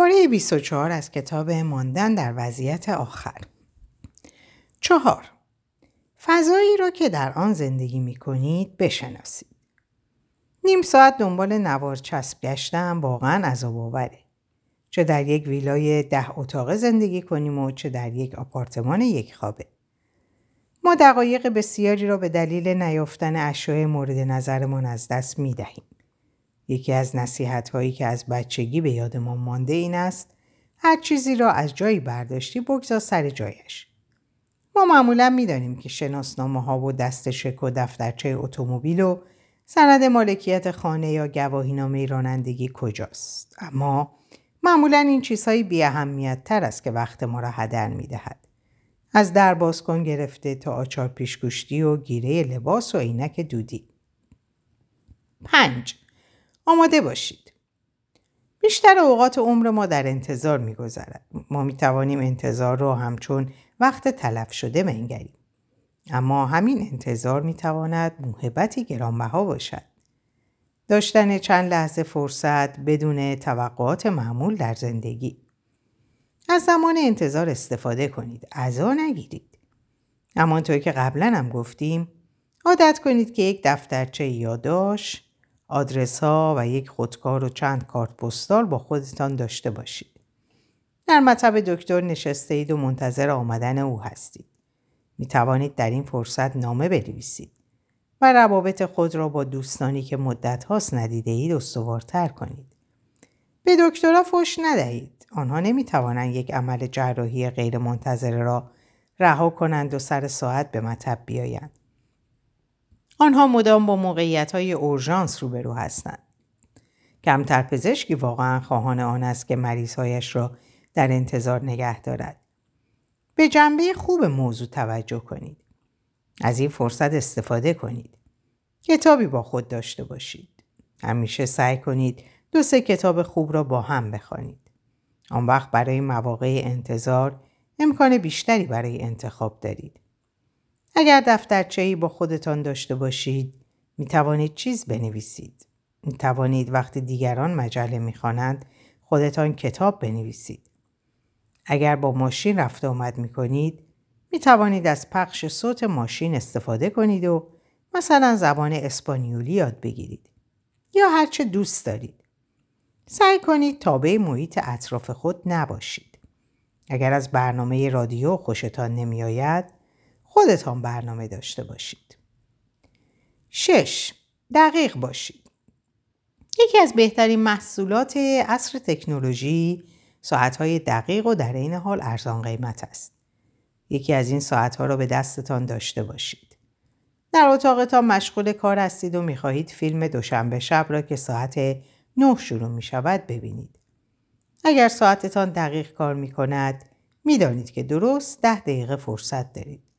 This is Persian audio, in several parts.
پاره 24 از کتاب ماندن در وضعیت آخر چهار فضایی را که در آن زندگی می کنید بشناسید. نیم ساعت دنبال نوار چسب گشتم واقعا عذاب آوره. چه در یک ویلای ده اتاقه زندگی کنیم و چه در یک آپارتمان یک خوابه. ما دقایق بسیاری را به دلیل نیافتن اشیاء مورد نظرمان از دست می دهیم. یکی از نصیحت هایی که از بچگی به یادمان مانده این است هر چیزی را از جایی برداشتی بگذار سر جایش. ما معمولا می‌دانیم که شناسنامه ها و دست شک و دفترچه اتومبیل و سند مالکیت خانه یا گواهینامه رانندگی کجاست اما معمولا این چیزهایی بی اهمیت تر است که وقت ما را هدر می دهد. از در کن گرفته تا آچار پیشگوشتی و گیره لباس و عینک دودی. پنج آماده باشید. بیشتر اوقات عمر ما در انتظار میگذرد. ما می توانیم انتظار را همچون وقت تلف شده منگریم. اما همین انتظار می تواند محبتی گرانبها باشد. داشتن چند لحظه فرصت بدون توقعات معمول در زندگی. از زمان انتظار استفاده کنید. از آن نگیرید. همانطور که قبلا هم گفتیم عادت کنید که یک دفترچه یادداشت آدرس ها و یک خودکار و چند کارت پستال با خودتان داشته باشید. در مطب دکتر نشسته اید و منتظر آمدن او هستید. می توانید در این فرصت نامه بنویسید و روابط خود را با دوستانی که مدت هاست ندیده اید استوارتر کنید. به دکترها فش ندهید. آنها نمی توانند یک عمل جراحی غیر منتظره را رها کنند و سر ساعت به مطب بیایند. آنها مدام با موقعیت های اورژانس روبرو هستند. کمتر پزشکی واقعا خواهان آن است که مریضهایش را در انتظار نگه دارد. به جنبه خوب موضوع توجه کنید. از این فرصت استفاده کنید. کتابی با خود داشته باشید. همیشه سعی کنید دو سه کتاب خوب را با هم بخوانید. آن وقت برای مواقع انتظار امکان بیشتری برای انتخاب دارید. اگر دفترچه با خودتان داشته باشید می توانید چیز بنویسید. می توانید وقتی دیگران مجله می خوانند خودتان کتاب بنویسید. اگر با ماشین رفت آمد می کنید می توانید از پخش صوت ماشین استفاده کنید و مثلا زبان اسپانیولی یاد بگیرید یا هرچه دوست دارید. سعی کنید تابع محیط اطراف خود نباشید. اگر از برنامه رادیو خوشتان نمی آید خودتان برنامه داشته باشید. 6. دقیق باشید. یکی از بهترین محصولات عصر تکنولوژی ساعتهای دقیق و در این حال ارزان قیمت است. یکی از این ساعتها را به دستتان داشته باشید. در اتاقتان مشغول کار هستید و می‌خواهید فیلم دوشنبه شب را که ساعت نه شروع می شود ببینید. اگر ساعتتان دقیق کار می کند می دانید که درست ده دقیقه فرصت دارید.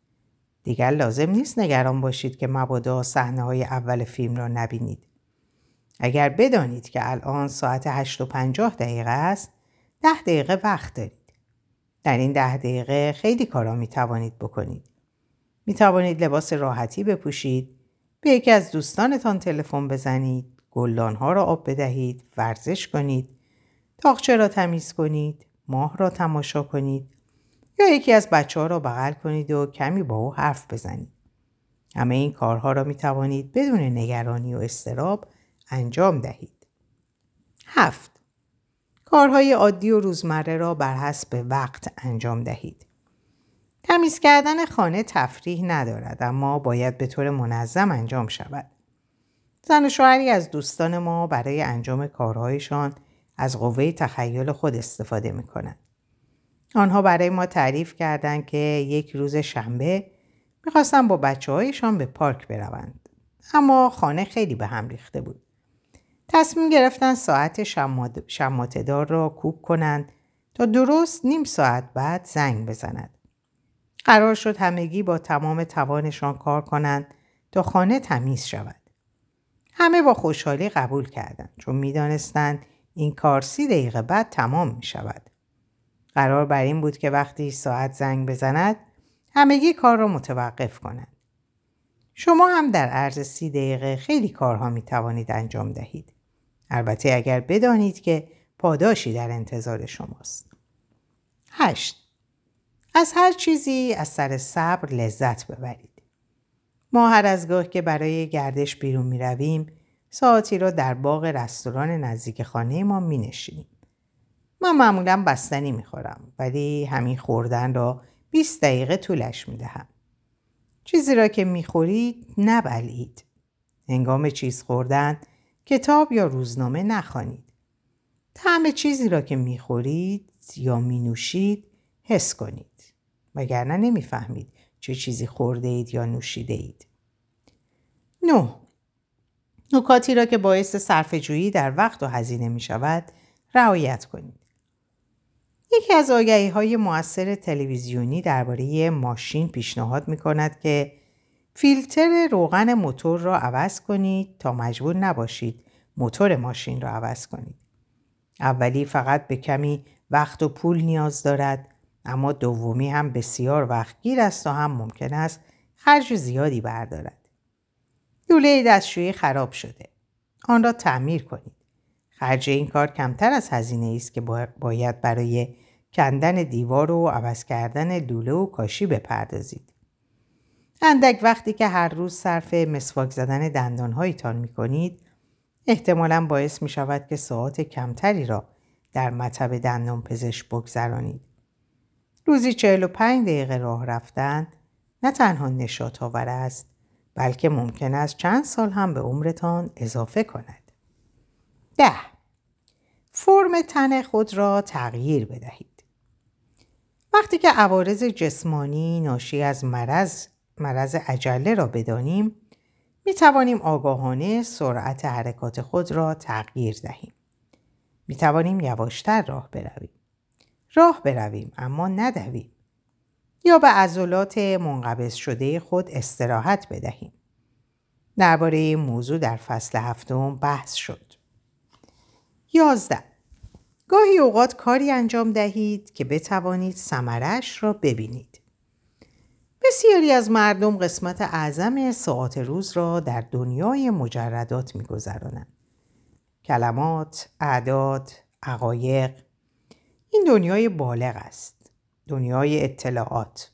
دیگر لازم نیست نگران باشید که مبادا صحنه های اول فیلم را نبینید. اگر بدانید که الان ساعت 8 و 50 دقیقه است، ده دقیقه وقت دارید. در این ده دقیقه خیلی کارا می توانید بکنید. می توانید لباس راحتی بپوشید، به یکی از دوستانتان تلفن بزنید، گلدانها را آب بدهید، ورزش کنید، تاقچه را تمیز کنید، ماه را تماشا کنید، یا یکی از بچه ها را بغل کنید و کمی با او حرف بزنید. همه این کارها را می توانید بدون نگرانی و استراب انجام دهید. هفت کارهای عادی و روزمره را بر حسب وقت انجام دهید. تمیز کردن خانه تفریح ندارد اما باید به طور منظم انجام شود. زن و شوهری از دوستان ما برای انجام کارهایشان از قوه تخیل خود استفاده می کنند. آنها برای ما تعریف کردند که یک روز شنبه می‌خواستن با بچه هایشان به پارک بروند. اما خانه خیلی به هم ریخته بود. تصمیم گرفتن ساعت شماتدار را کوک کنند تا درست نیم ساعت بعد زنگ بزند. قرار شد همگی با تمام توانشان کار کنند تا خانه تمیز شود. همه با خوشحالی قبول کردند چون می‌دانستند این کار سی دقیقه بعد تمام می شود. قرار بر این بود که وقتی ساعت زنگ بزند همگی کار را متوقف کنند. شما هم در عرض سی دقیقه خیلی کارها می توانید انجام دهید. البته اگر بدانید که پاداشی در انتظار شماست. هشت از هر چیزی از سر صبر لذت ببرید. ما هر از گاه که برای گردش بیرون می رویم ساعتی را در باغ رستوران نزدیک خانه ما می نشینیم. من معمولا بستنی می خورم ولی همین خوردن را 20 دقیقه طولش می دهم. چیزی را که می خورید نبلید. هنگام چیز خوردن کتاب یا روزنامه نخوانید. طعم چیزی را که می خورید یا می نوشید حس کنید. وگرنه نمی‌فهمید چه چیزی خورده اید یا نوشیده اید. 9. نکاتی را که باعث صرف جویی در وقت و هزینه می شود رعایت کنید. یکی از آگهی های موثر تلویزیونی درباره ماشین پیشنهاد می کند که فیلتر روغن موتور را عوض کنید تا مجبور نباشید موتور ماشین را عوض کنید. اولی فقط به کمی وقت و پول نیاز دارد اما دومی هم بسیار وقتگیر است و هم ممکن است خرج زیادی بردارد. لوله دستشویی خراب شده. آن را تعمیر کنید. خرج این کار کمتر از هزینه است که باید برای کندن دیوار و عوض کردن لوله و کاشی بپردازید. اندک وقتی که هر روز صرف مسواک زدن دندانهایتان می کنید احتمالا باعث می شود که ساعت کمتری را در مطب دندان پزشک بگذرانید. روزی 45 دقیقه راه رفتن نه تنها نشاط آور است بلکه ممکن است چند سال هم به عمرتان اضافه کند. ده فرم تن خود را تغییر بدهید. وقتی که عوارض جسمانی ناشی از مرض مرض عجله را بدانیم می توانیم آگاهانه سرعت حرکات خود را تغییر دهیم. می توانیم یواشتر راه برویم. راه برویم اما ندویم یا به عضلات منقبض شده خود استراحت بدهیم. درباره این موضوع در فصل هفتم بحث شد. یازده گاهی اوقات کاری انجام دهید که بتوانید سمرش را ببینید. بسیاری از مردم قسمت اعظم ساعت روز را در دنیای مجردات میگذرانند. کلمات، اعداد، عقایق، این دنیای بالغ است. دنیای اطلاعات.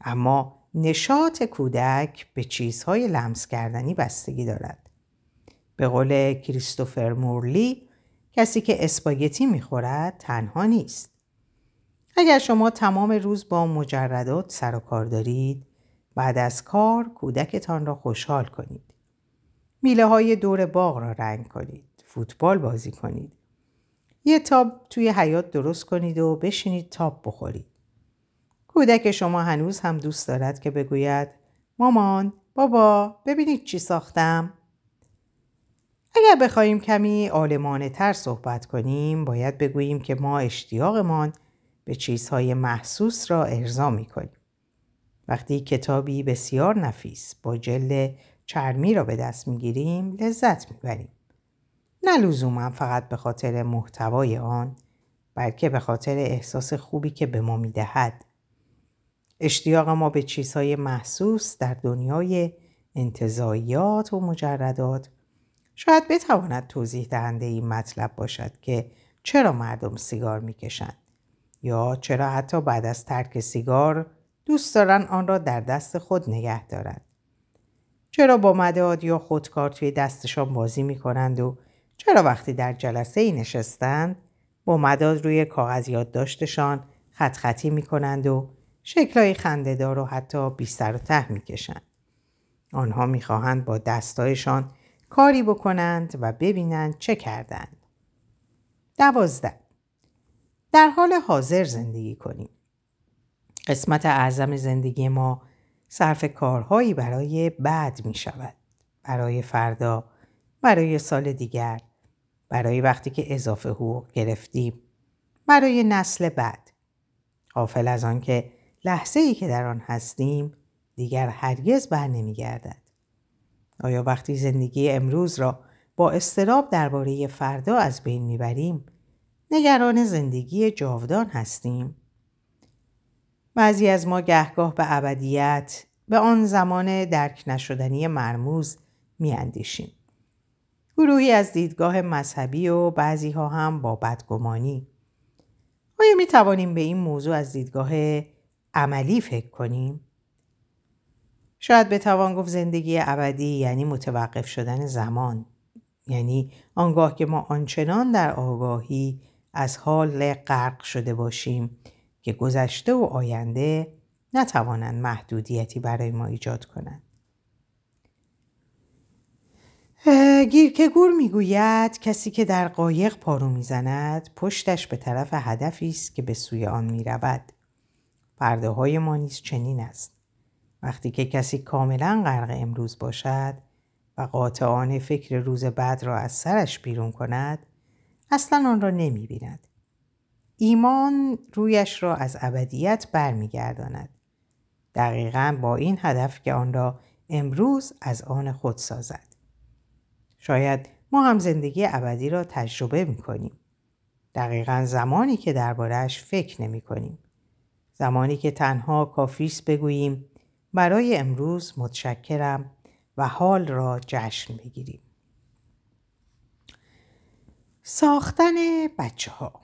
اما نشاط کودک به چیزهای لمس کردنی بستگی دارد. به قول کریستوفر مورلی کسی که اسپاگتی می‌خورد تنها نیست. اگر شما تمام روز با مجردات سر و کار دارید بعد از کار کودکتان را خوشحال کنید. میله های دور باغ را رنگ کنید. فوتبال بازی کنید. یه تاب توی حیات درست کنید و بشینید تاب بخورید. کودک شما هنوز هم دوست دارد که بگوید مامان بابا ببینید چی ساختم اگر بخواهیم کمی آلمانه تر صحبت کنیم باید بگوییم که ما اشتیاقمان به چیزهای محسوس را ارضا می کنیم. وقتی کتابی بسیار نفیس با جلد چرمی را به دست می گیریم لذت می بریم. نه لزوما فقط به خاطر محتوای آن بلکه به خاطر احساس خوبی که به ما می‌دهد اشتیاق ما به چیزهای محسوس در دنیای انتظایات و مجردات شاید بتواند توضیح دهنده این مطلب باشد که چرا مردم سیگار می‌کشند یا چرا حتی بعد از ترک سیگار دوست دارن آن را در دست خود نگه دارند چرا با مداد یا خودکار توی دستشان بازی می‌کنند و چرا وقتی در جلسه ای نشستند با مداد روی کاغذ یادداشتشان خط خطی می کنند و شکلهای خندهدار و حتی بیستر و ته می کشند. آنها می خواهند با دستایشان کاری بکنند و ببینند چه کردند. دوازده در حال حاضر زندگی کنیم. قسمت اعظم زندگی ما صرف کارهایی برای بعد می شود. برای فردا برای سال دیگر برای وقتی که اضافه حقوق گرفتیم برای نسل بعد غافل از آن که لحظه ای که در آن هستیم دیگر هرگز بر نمیگردد آیا وقتی زندگی امروز را با استراب درباره فردا از بین می‌بریم نگران زندگی جاودان هستیم بعضی از ما گهگاه به ابدیت به آن زمان درک نشدنی مرموز میاندیشیم گروهی از دیدگاه مذهبی و بعضی ها هم با بدگمانی. آیا می توانیم به این موضوع از دیدگاه عملی فکر کنیم؟ شاید بتوان گفت زندگی ابدی یعنی متوقف شدن زمان. یعنی آنگاه که ما آنچنان در آگاهی از حال غرق شده باشیم که گذشته و آینده نتوانند محدودیتی برای ما ایجاد کنند. گیرکگور می‌گوید کسی که در قایق پارو می‌زند پشتش به طرف هدفی است که به سوی آن می‌رود. پرده های ما نیز چنین است. وقتی که کسی کاملا غرق امروز باشد و قاطعانه فکر روز بعد را از سرش بیرون کند اصلا آن را نمی بیند. ایمان رویش را از ابدیت برمیگرداند. دقیقا با این هدف که آن را امروز از آن خود سازد. شاید ما هم زندگی ابدی را تجربه می کنیم. دقیقا زمانی که دربارهش فکر نمی کنیم. زمانی که تنها کافیست بگوییم برای امروز متشکرم و حال را جشن بگیریم. ساختن بچه ها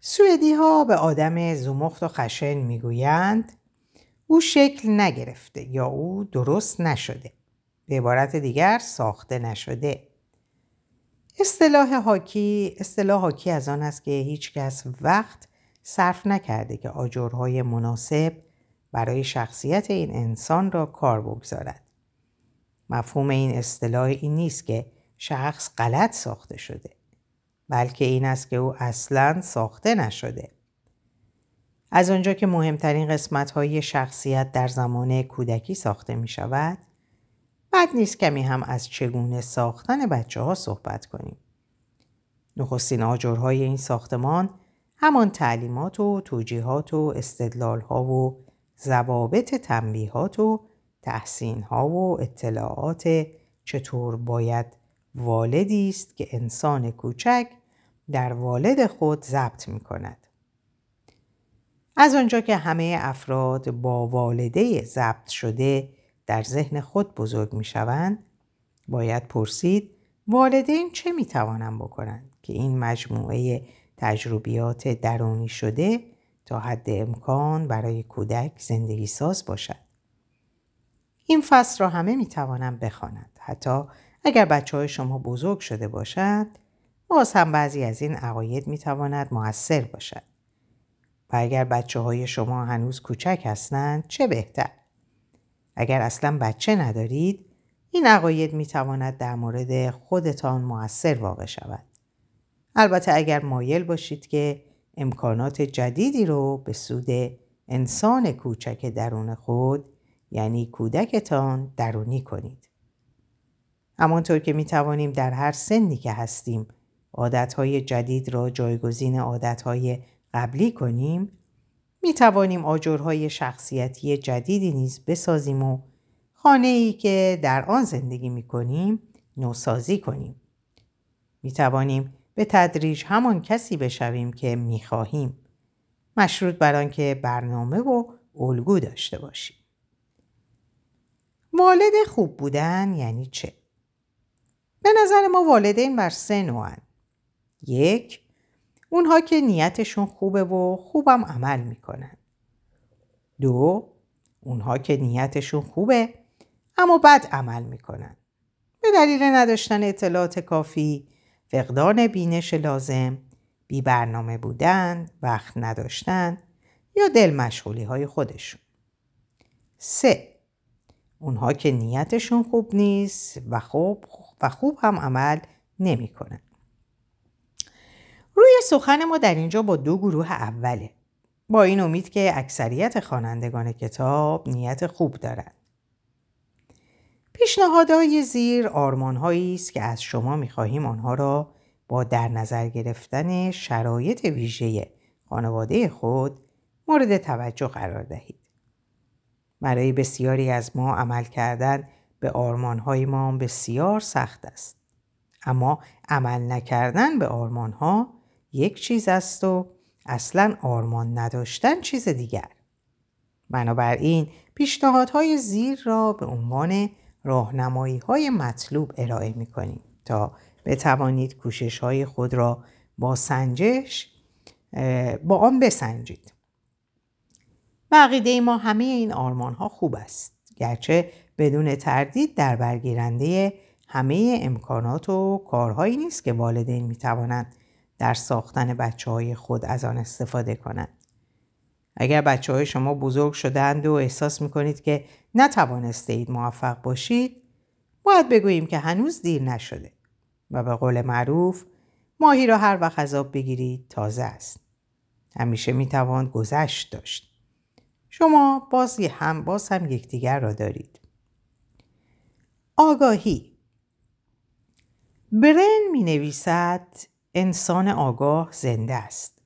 سوئدی ها به آدم زمخت و خشن می‌گویند او شکل نگرفته یا او درست نشده. به عبارت دیگر ساخته نشده. اصطلاح حاکی اصطلاح حاکی از آن است که هیچ کس وقت صرف نکرده که آجرهای مناسب برای شخصیت این انسان را کار بگذارد. مفهوم این اصطلاح این نیست که شخص غلط ساخته شده بلکه این است که او اصلا ساخته نشده. از آنجا که مهمترین قسمت های شخصیت در زمان کودکی ساخته می شود بد نیست کمی هم از چگونه ساختن بچه ها صحبت کنیم. نخستین آجرهای این ساختمان همان تعلیمات و توجیهات و استدلال ها و ضوابط تنبیهات و تحسین ها و اطلاعات چطور باید والدی است که انسان کوچک در والد خود ضبط می کند. از آنجا که همه افراد با والده ضبط شده در ذهن خود بزرگ می شوند باید پرسید والدین چه می توانند بکنند که این مجموعه تجربیات درونی شده تا حد امکان برای کودک زندگی ساز باشد. این فصل را همه می توانند بخوانند. حتی اگر بچه های شما بزرگ شده باشند باز هم بعضی از این عقاید می تواند موثر باشد. و اگر بچه های شما هنوز کوچک هستند چه بهتر. اگر اصلا بچه ندارید این عقاید می تواند در مورد خودتان موثر واقع شود. البته اگر مایل باشید که امکانات جدیدی رو به سود انسان کوچک درون خود یعنی کودکتان درونی کنید. همانطور که می توانیم در هر سنی که هستیم عادتهای جدید را جایگزین عادتهای قبلی کنیم می توانیم آجرهای شخصیتی جدیدی نیز بسازیم و خانه ای که در آن زندگی می کنیم نوسازی کنیم. می توانیم به تدریج همان کسی بشویم که می خواهیم. مشروط بر آنکه برنامه و الگو داشته باشیم. والد خوب بودن یعنی چه؟ به نظر ما والدین بر سه نوعن. یک اونها که نیتشون خوبه و خوبم عمل می‌کنن. دو اونها که نیتشون خوبه اما بد عمل می‌کنن. به دلیل نداشتن اطلاعات کافی، فقدان بینش لازم، بی برنامه بودن، وقت نداشتن یا دل مشغولی های خودشون. سه اونها که نیتشون خوب نیست و خوب و خوب هم عمل نمی‌کنن. روی سخن ما در اینجا با دو گروه اوله. با این امید که اکثریت خوانندگان کتاب نیت خوب دارند. پیشنهادهای زیر آرمانهایی است که از شما می‌خواهیم آنها را با در نظر گرفتن شرایط ویژه خانواده خود مورد توجه قرار دهید. برای بسیاری از ما عمل کردن به آرمانهای ما بسیار سخت است. اما عمل نکردن به آرمانها یک چیز است و اصلا آرمان نداشتن چیز دیگر. بنابراین پیشنهادهای زیر را به عنوان راهنمایی های مطلوب ارائه می کنیم تا بتوانید کوشش های خود را با سنجش با آن بسنجید. بقیده ما همه این آرمان ها خوب است. گرچه بدون تردید در برگیرنده همه امکانات و کارهایی نیست که والدین می توانند در ساختن بچه های خود از آن استفاده کنند. اگر بچه های شما بزرگ شدند و احساس می کنید که نتوانسته اید موفق باشید باید بگوییم که هنوز دیر نشده و به قول معروف ماهی را هر وقت از آب بگیرید تازه است. همیشه می توان گذشت داشت. شما باز هم باز هم یکدیگر را دارید. آگاهی برن می نویسد انسان آگاه زنده است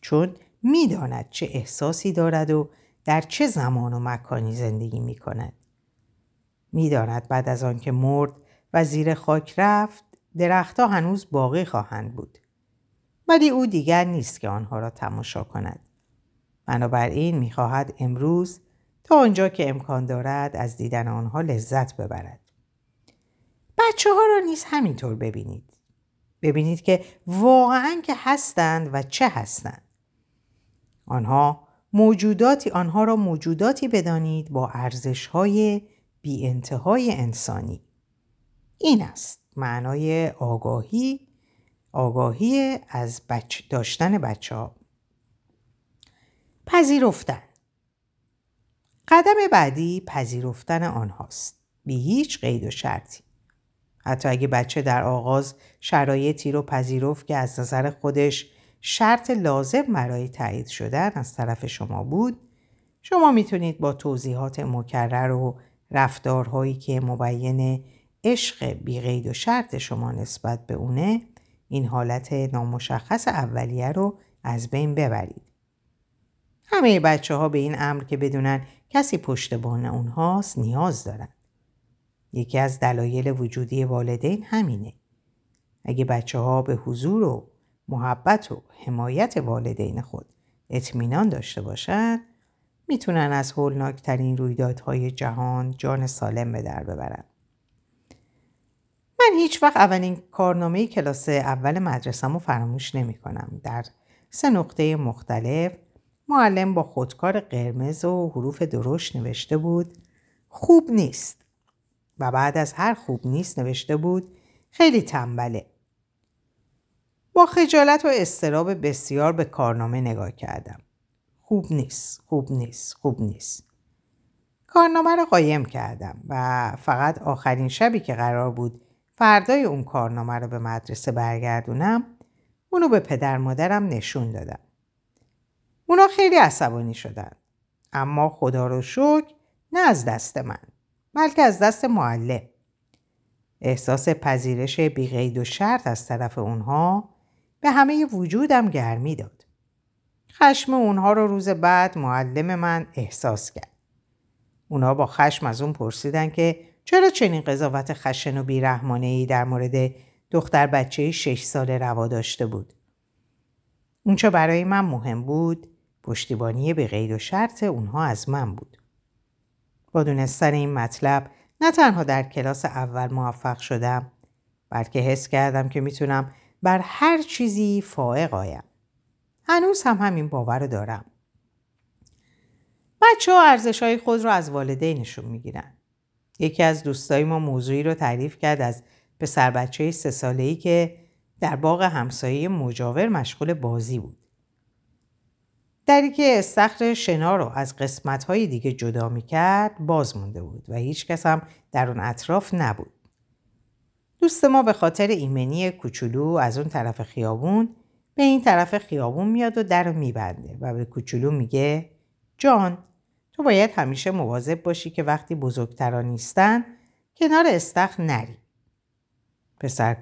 چون می‌داند چه احساسی دارد و در چه زمان و مکانی زندگی می کند. می‌داند بعد از آنکه مرد و زیر خاک رفت درختها هنوز باقی خواهند بود. ولی او دیگر نیست که آنها را تماشا کند. بنابراین می‌خواهد امروز تا آنجا که امکان دارد از دیدن آنها لذت ببرد. بچه ها را نیز همینطور ببینید. ببینید که واقعا که هستند و چه هستند. آنها موجوداتی آنها را موجوداتی بدانید با ارزش های بی انتهای انسانی. این است معنای آگاهی آگاهی از بچ داشتن بچه ها. پذیرفتن قدم بعدی پذیرفتن آنهاست بی هیچ قید و شرطی. حتی اگه بچه در آغاز شرایطی رو پذیرفت که از نظر خودش شرط لازم برای تایید شدن از طرف شما بود شما می‌تونید با توضیحات مکرر و رفتارهایی که مبین عشق بیقید و شرط شما نسبت به اونه این حالت نامشخص اولیه رو از بین ببرید. همه بچه ها به این امر که بدونن کسی پشتبان اونهاست نیاز دارن. یکی از دلایل وجودی والدین همینه. اگه بچه ها به حضور و محبت و حمایت والدین خود اطمینان داشته باشند می‌تونن از هولناکترین رویدادهای جهان جان سالم به در ببرن. من هیچ وقت اولین کارنامه کلاس اول مدرسم رو فراموش نمی کنم. در سه نقطه مختلف معلم با خودکار قرمز و حروف درشت نوشته بود خوب نیست و بعد از هر خوب نیست نوشته بود خیلی تنبله. با خجالت و استراب بسیار به کارنامه نگاه کردم. خوب نیست، خوب نیست، خوب نیست. کارنامه رو قایم کردم و فقط آخرین شبی که قرار بود فردای اون کارنامه رو به مدرسه برگردونم اونو به پدر مادرم نشون دادم. اونا خیلی عصبانی شدن. اما خدا رو شکر نه از دست من بلکه از دست معلم. احساس پذیرش بیقید و شرط از طرف اونها به همه وجودم گرمی داد. خشم اونها رو روز بعد معلم من احساس کرد. اونا با خشم از اون پرسیدن که چرا چنین قضاوت خشن و بیرحمانه ای در مورد دختر بچه شش ساله روا داشته بود؟ اونچه برای من مهم بود پشتیبانی به غیر و شرط اونها از من بود. با دونستن این مطلب نه تنها در کلاس اول موفق شدم بلکه حس کردم که می‌تونم بر هر چیزی فائق آیم. هنوز هم همین باور دارم. بچه ها ارزش های خود رو از والدینشون می‌گیرن. یکی از دوستای ما موضوعی رو تعریف کرد از پسر بچه سه ساله ای که در باغ همسایه مجاور مشغول بازی بود. دری که استخر شنا رو از قسمتهای دیگه جدا می کرد باز مونده بود و هیچ کس هم در اون اطراف نبود. دوست ما به خاطر ایمنی کوچولو از اون طرف خیابون به این طرف خیابون میاد و در رو میبنده و به کوچولو میگه جان تو باید همیشه مواظب باشی که وقتی بزرگتران نیستن کنار استخر نری. پسر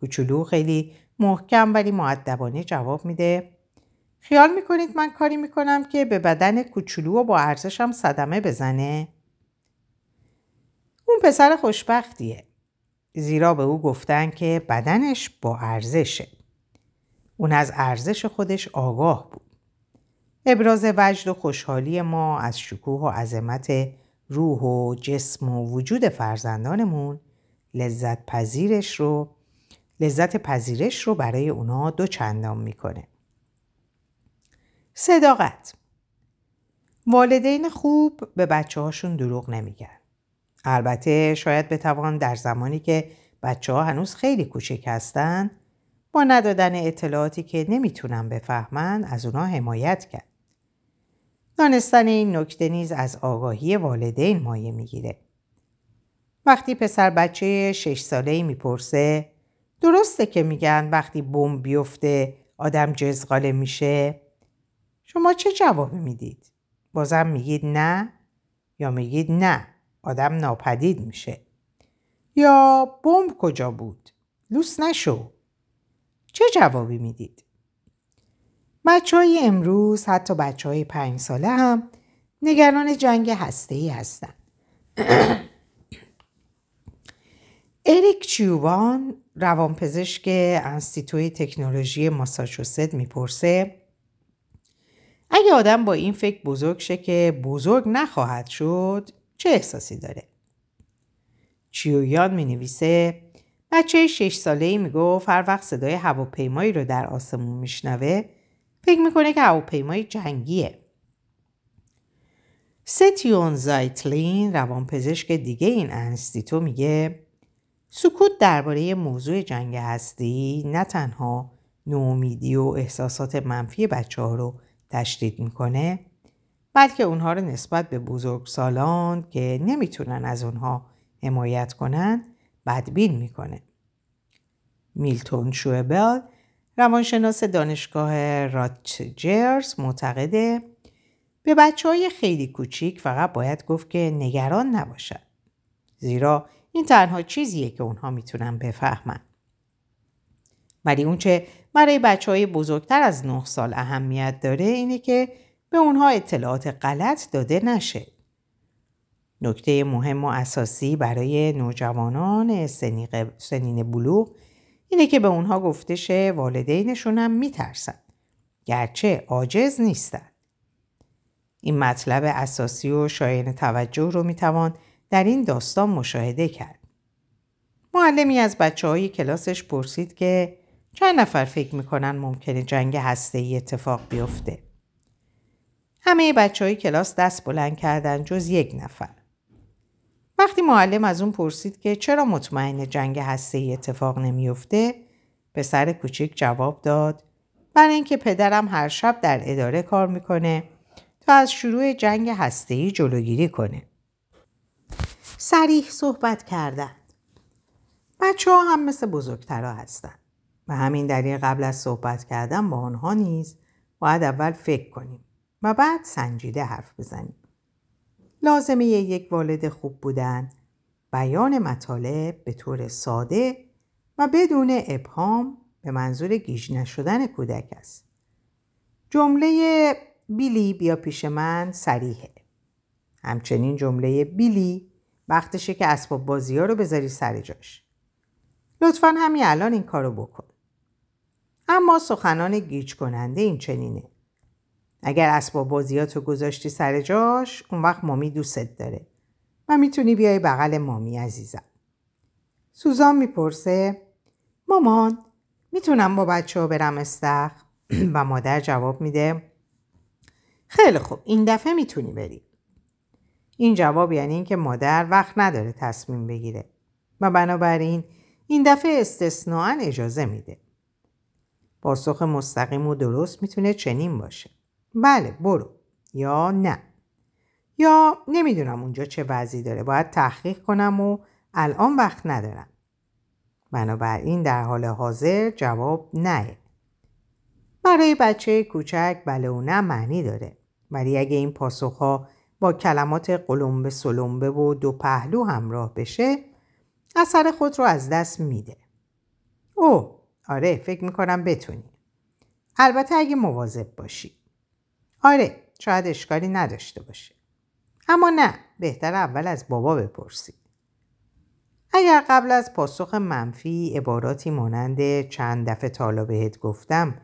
کوچولو خیلی محکم ولی معدبانه جواب میده خیال می‌کنید من کاری می‌کنم که به بدن کوچولو و با ارزشم صدمه بزنه؟ اون پسر خوشبختیه. زیرا به او گفتن که بدنش با ارزشه. اون از ارزش خودش آگاه بود. ابراز وجد و خوشحالی ما از شکوه و عظمت روح و جسم و وجود فرزندانمون لذت پذیرش رو لذت پذیرش رو برای اونا دو چندان می‌کنه. صداقت والدین خوب به بچه هاشون دروغ نمیگن. البته شاید بتوان در زمانی که بچه ها هنوز خیلی کوچک هستن با ندادن اطلاعاتی که نمی‌تونن بفهمن از اونا حمایت کرد. دانستن این نکته نیز از آگاهی والدین مایه می‌گیره. وقتی پسر بچه شش ساله ای می‌پرسه درسته که میگن وقتی بمب بیفته آدم جزغاله میشه؟ شما چه جوابی می‌دید؟ بازم میگید نه یا میگید نه آدم ناپدید میشه. یا بمب کجا بود؟ لوس نشو. چه جوابی می‌دید؟ بچه های امروز حتی بچه های پنج ساله هم نگران جنگ هسته ای هستن. اریک چیوبان روانپزشک انستیتوی تکنولوژی ماساچوست می‌پرسه اگه آدم با این فکر بزرگ شه که بزرگ نخواهد شد چه احساسی داره؟ چیویان می نویسه بچه شش ساله ای می گفت هر وقت صدای هواپیمایی رو در آسمون میشنوه فکر می‌کنه که هواپیمای جنگیه. ستیون زایتلین روانپزشک دیگه این انستیتو میگه سکوت درباره موضوع جنگ هستی نه تنها نومیدی و احساسات منفی بچه ها رو تشدید می‌کنه بلکه اونها رو نسبت به بزرگسالان که نمی‌تونن از اونها حمایت کنن بدبین می‌کنه. میلتون شوبل روانشناس دانشگاه راتجرز معتقده به بچه های خیلی کوچیک فقط باید گفت که نگران نباشد. زیرا این تنها چیزیه که اونها می‌تونن بفهمن. ولی اونچه برای بچه های بزرگتر از 9 سال اهمیت داره اینه که به اونها اطلاعات غلط داده نشه. نکته مهم و اساسی برای نوجوانان سنین بلوغ اینه که به اونها گفته شه والدینشون هم میترسن. گرچه عاجز نیستن. این مطلب اساسی و شایان توجه رو می‌توان در این داستان مشاهده کرد. معلمی از بچه های کلاسش پرسید که چند نفر فکر می‌کنن ممکنه جنگ هسته ای اتفاق بیفته. همه بچه های کلاس دست بلند کردن جز یک نفر. وقتی معلم از اون پرسید که چرا مطمئن جنگ هسته ای اتفاق نمیفته پسر کوچیک جواب داد برای اینکه پدرم هر شب در اداره کار می‌کنه تا از شروع جنگ هسته ای جلوگیری کنه. سریح صحبت کردن. بچه ها هم مثل بزرگترها هستن. و همین دلیل قبل از صحبت کردن با آنها نیز باید اول فکر کنیم و بعد سنجیده حرف بزنیم. لازمه یک والد خوب بودن بیان مطالب به طور ساده و بدون ابهام به منظور گیج نشدن کودک است. جمله بیلی بیا پیش من سریحه. همچنین جمله بیلی وقتشه که اسباب بازی ها رو بذاری سر جاش. لطفا همین الان این کارو بکن. اما سخنان گیج کننده این چنینه. اگر اسباب بازیاتو گذاشتی سر جاش اون وقت مامی دوستت داره و می‌تونی بیای بغل مامی عزیزم. سوزان می‌پرسه مامان می‌تونم با بچه ها برم استخ؟ و مادر جواب میده خیلی خوب این دفعه می‌تونی بری. این جواب یعنی اینکه مادر وقت نداره تصمیم بگیره و بنابراین این دفعه استثناا اجازه میده. پاسخ مستقیم و درست می‌تونه چنین باشه. بله برو یا نه. یا نمی‌دونم اونجا چه وضعی داره باید تحقیق کنم و الان وقت ندارم. بنابراین در حال حاضر جواب نه. برای بچه کوچک بله و نه معنی داره. ولی اگه این پاسخها با کلمات قلمبه سلمبه و دو پهلو همراه بشه اثر خود رو از دست میده. او آره فکر می‌کنم بتونی. البته اگه مواظب باشی. آره شاید اشکالی نداشته باشه. اما نه بهتر اول از بابا بپرسی. اگر قبل از پاسخ منفی عباراتی مانند چند دفعه تالا بهت گفتم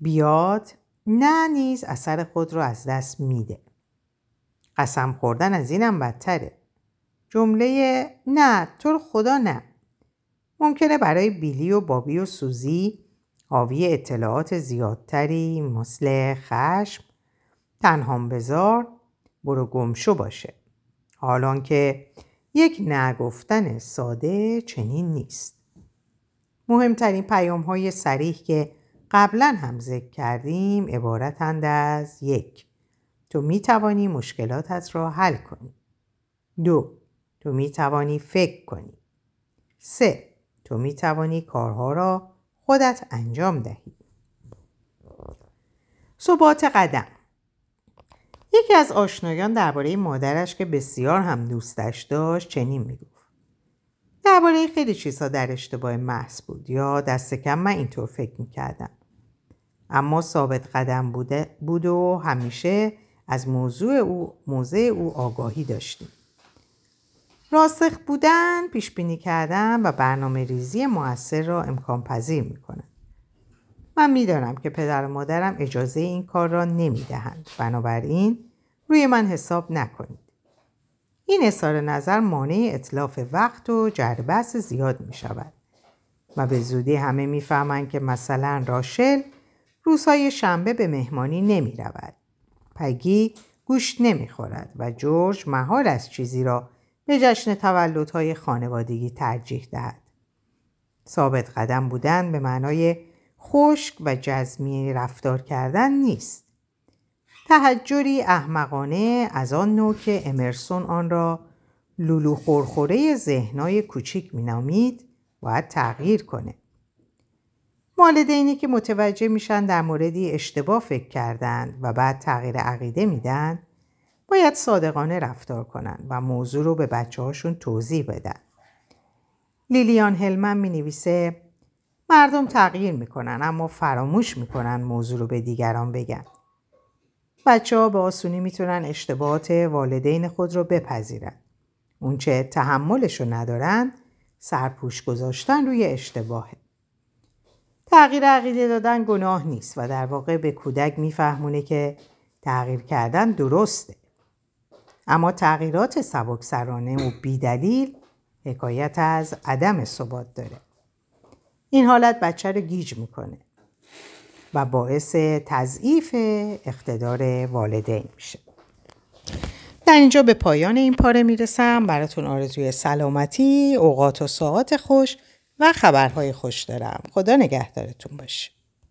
بیاد نه نیز اثر خود رو از دست میده. قسم خوردن از اینم بدتره. جمله نه تو خدا نه. ممکنه برای بیلی و بابی و سوزی حاوی اطلاعات زیادتری مثل خشم، تنهام بزار، برو گمشو باشه. حالان که یک نگفتن ساده چنین نیست. مهمترین پیام های سریح که قبلا هم ذکر کردیم عبارتند از یک تو می توانی مشکلاتت را حل کنی. دو تو می توانی فکر کنی. سه تو می توانی کارها را خودت انجام دهی. ثبات قدم. یکی از آشنایان درباره مادرش که بسیار هم دوستش داشت چنین می‌گفت. درباره خیلی چیزها در اشتباه محض بود یا دست کم من اینطور فکر می‌کردم. اما ثابت قدم بوده بود و همیشه از موضوع او موضع او آگاهی داشتیم. راسخ بودن پیش بینی کردن و برنامه ریزی موثر را امکان پذیر می‌کنن من می‌دانم که پدر و مادرم اجازه این کار را نمی‌دهند. بنابراین روی من حساب نکنید. این اظهار نظر مانع اطلاف وقت و جربس زیاد می شود و به زودی همه می‌فهمند که مثلا راشل روزهای شنبه به مهمانی نمی رود. پگی گوشت نمی خورد و جورج مهار از چیزی را به جشن تولدهای خانوادگی ترجیح دهد. ثابت قدم بودن به معنای خشک و جزمی رفتار کردن نیست. تحجری احمقانه از آن نوع که امرسون آن را لولو خورخوره ذهنای کوچیک مینامید باید تغییر کنه. والدینی که متوجه میشن در موردی اشتباه فکر کردند و بعد تغییر عقیده میدن باید صادقانه رفتار کنن و موضوع رو به بچه هاشون توضیح بدن. لیلیان هلمن می نویسه مردم تغییر می‌کنن اما فراموش می‌کنن موضوع رو به دیگران بگن. بچه ها به آسونی می‌تونن اشتباهات والدین خود رو بپذیرن. اونچه تحملش رو ندارن سرپوش گذاشتن روی اشتباهه. تغییر عقیده دادن گناه نیست و در واقع به کودک میفهمونه که تغییر کردن درسته. اما تغییرات سبکسرانه و بیدلیل حکایت از عدم ثبات داره. این حالت بچه رو گیج می‌کنه و باعث تضعیف اقتدار والدین میشه. در اینجا به پایان این پاره می‌رسم براتون آرزوی سلامتی، اوقات و ساعت خوش و خبرهای خوش دارم. خدا نگهدارتون باشه.